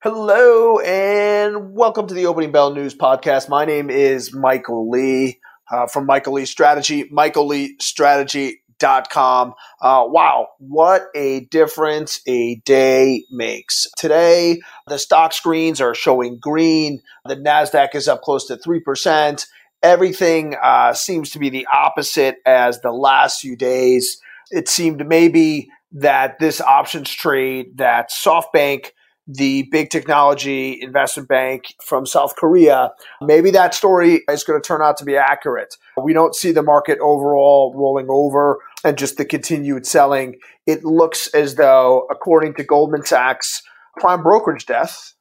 Hello and welcome to the Opening Bell News Podcast. My name is Michael Lee uh, from Michael Lee Strategy, michaelleestrategy.com. Uh, wow, what a difference a day makes. Today, the stock screens are showing green. The NASDAQ is up close to 3%. Everything uh, seems to be the opposite as the last few days. It seemed maybe that this options trade that SoftBank the big technology investment bank from South Korea, maybe that story is going to turn out to be accurate. We don't see the market overall rolling over and just the continued selling. It looks as though, according to Goldman Sachs, prime brokerage desk,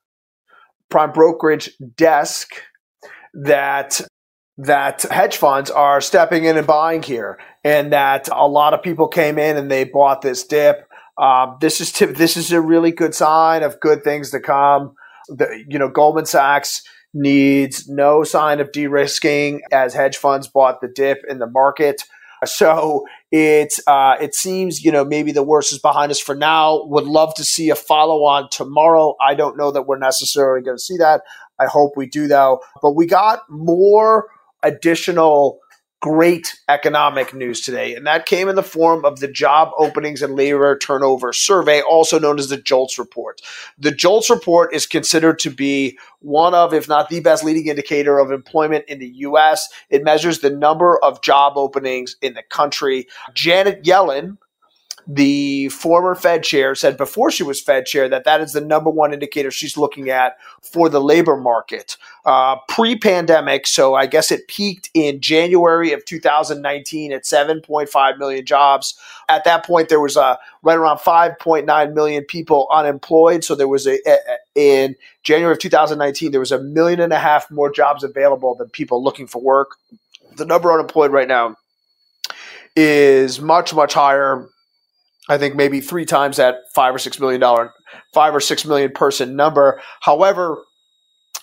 prime brokerage desk, that that hedge funds are stepping in and buying here, and that a lot of people came in and they bought this dip um, this is tip, this is a really good sign of good things to come. The, you know, Goldman Sachs needs no sign of de-risking as hedge funds bought the dip in the market. So it uh, it seems you know maybe the worst is behind us for now. Would love to see a follow on tomorrow. I don't know that we're necessarily going to see that. I hope we do though. But we got more additional great economic news today, and that came in the form of the Job Openings and Labor Turnover Survey, also known as the JOLTS report. The JOLTS report is considered to be one of, if not the best leading indicator of employment in the U.S. It measures the number of job openings in the country. Janet Yellen, the former Fed chair said before she was Fed chair that that is the number one indicator she's looking at for the labor market. Uh, Pre pandemic, so I guess it peaked in January of 2019 at 7.5 million jobs. At that point, there was a right around 5.9 million people unemployed. So there was a, a in January of 2019, there was a million and a half more jobs available than people looking for work. The number unemployed right now is much, much higher I think maybe three times that five or six million dollar, five or six million person number. However,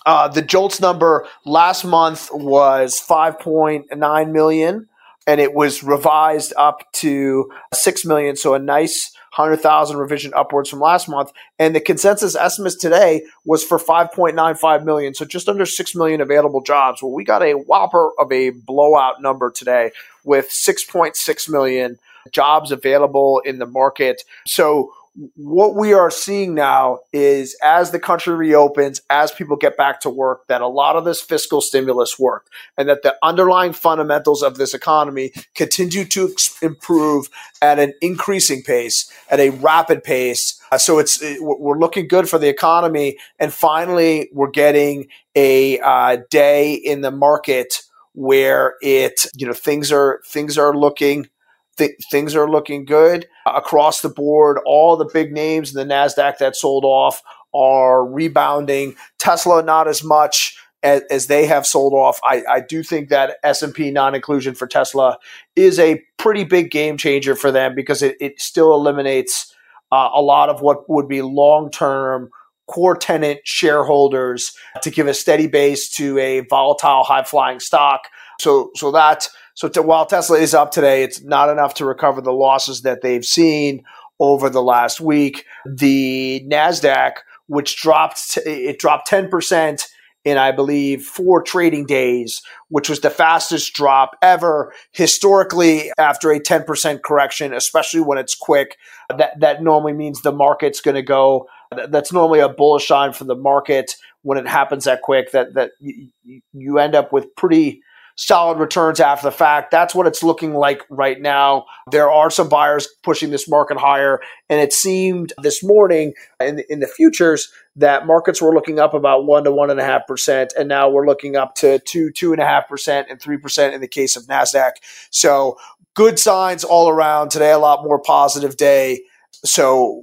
uh, the JOLTS number last month was 5.9 million, and it was revised up to 6 million. So a nice 100,000 revision upwards from last month. And the consensus estimates today was for 5.95 million. So just under 6 million available jobs. Well, we got a whopper of a blowout number today with 6.6 million jobs available in the market. So what we are seeing now is as the country reopens, as people get back to work, that a lot of this fiscal stimulus worked and that the underlying fundamentals of this economy continue to improve at an increasing pace, at a rapid pace. Uh, so it's we're looking good for the economy, and finally we're getting a uh, day in the market where it you know things are things are looking th- things are looking good across the board. All the big names in the Nasdaq that sold off are rebounding. Tesla not as much as, as they have sold off. I, I do think that S and P non-inclusion for Tesla is a pretty big game changer for them because it, it still eliminates uh, a lot of what would be long-term core tenant shareholders to give a steady base to a volatile, high-flying stock. So, so that so to, while Tesla is up today, it's not enough to recover the losses that they've seen over the last week. The Nasdaq, which dropped, it dropped ten percent in I believe four trading days, which was the fastest drop ever historically after a ten percent correction, especially when it's quick. That that normally means the market's going to go. That's normally a bullish sign for the market when it happens that quick. That that you, you end up with pretty solid returns after the fact. That's what it's looking like right now. There are some buyers pushing this market higher, and it seemed this morning in in the futures that markets were looking up about one to one and a half percent, and now we're looking up to two, two and a half percent, and three percent in the case of Nasdaq. So good signs all around today. A lot more positive day. So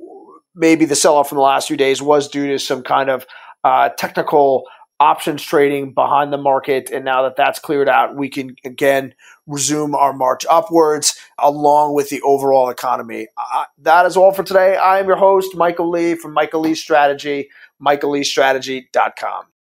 maybe the sell off from the last few days was due to some kind of uh, technical options trading behind the market. And now that that's cleared out, we can again resume our march upwards along with the overall economy. Uh, that is all for today. I am your host, Michael Lee from Michael Lee Strategy, michaelleestrategy.com.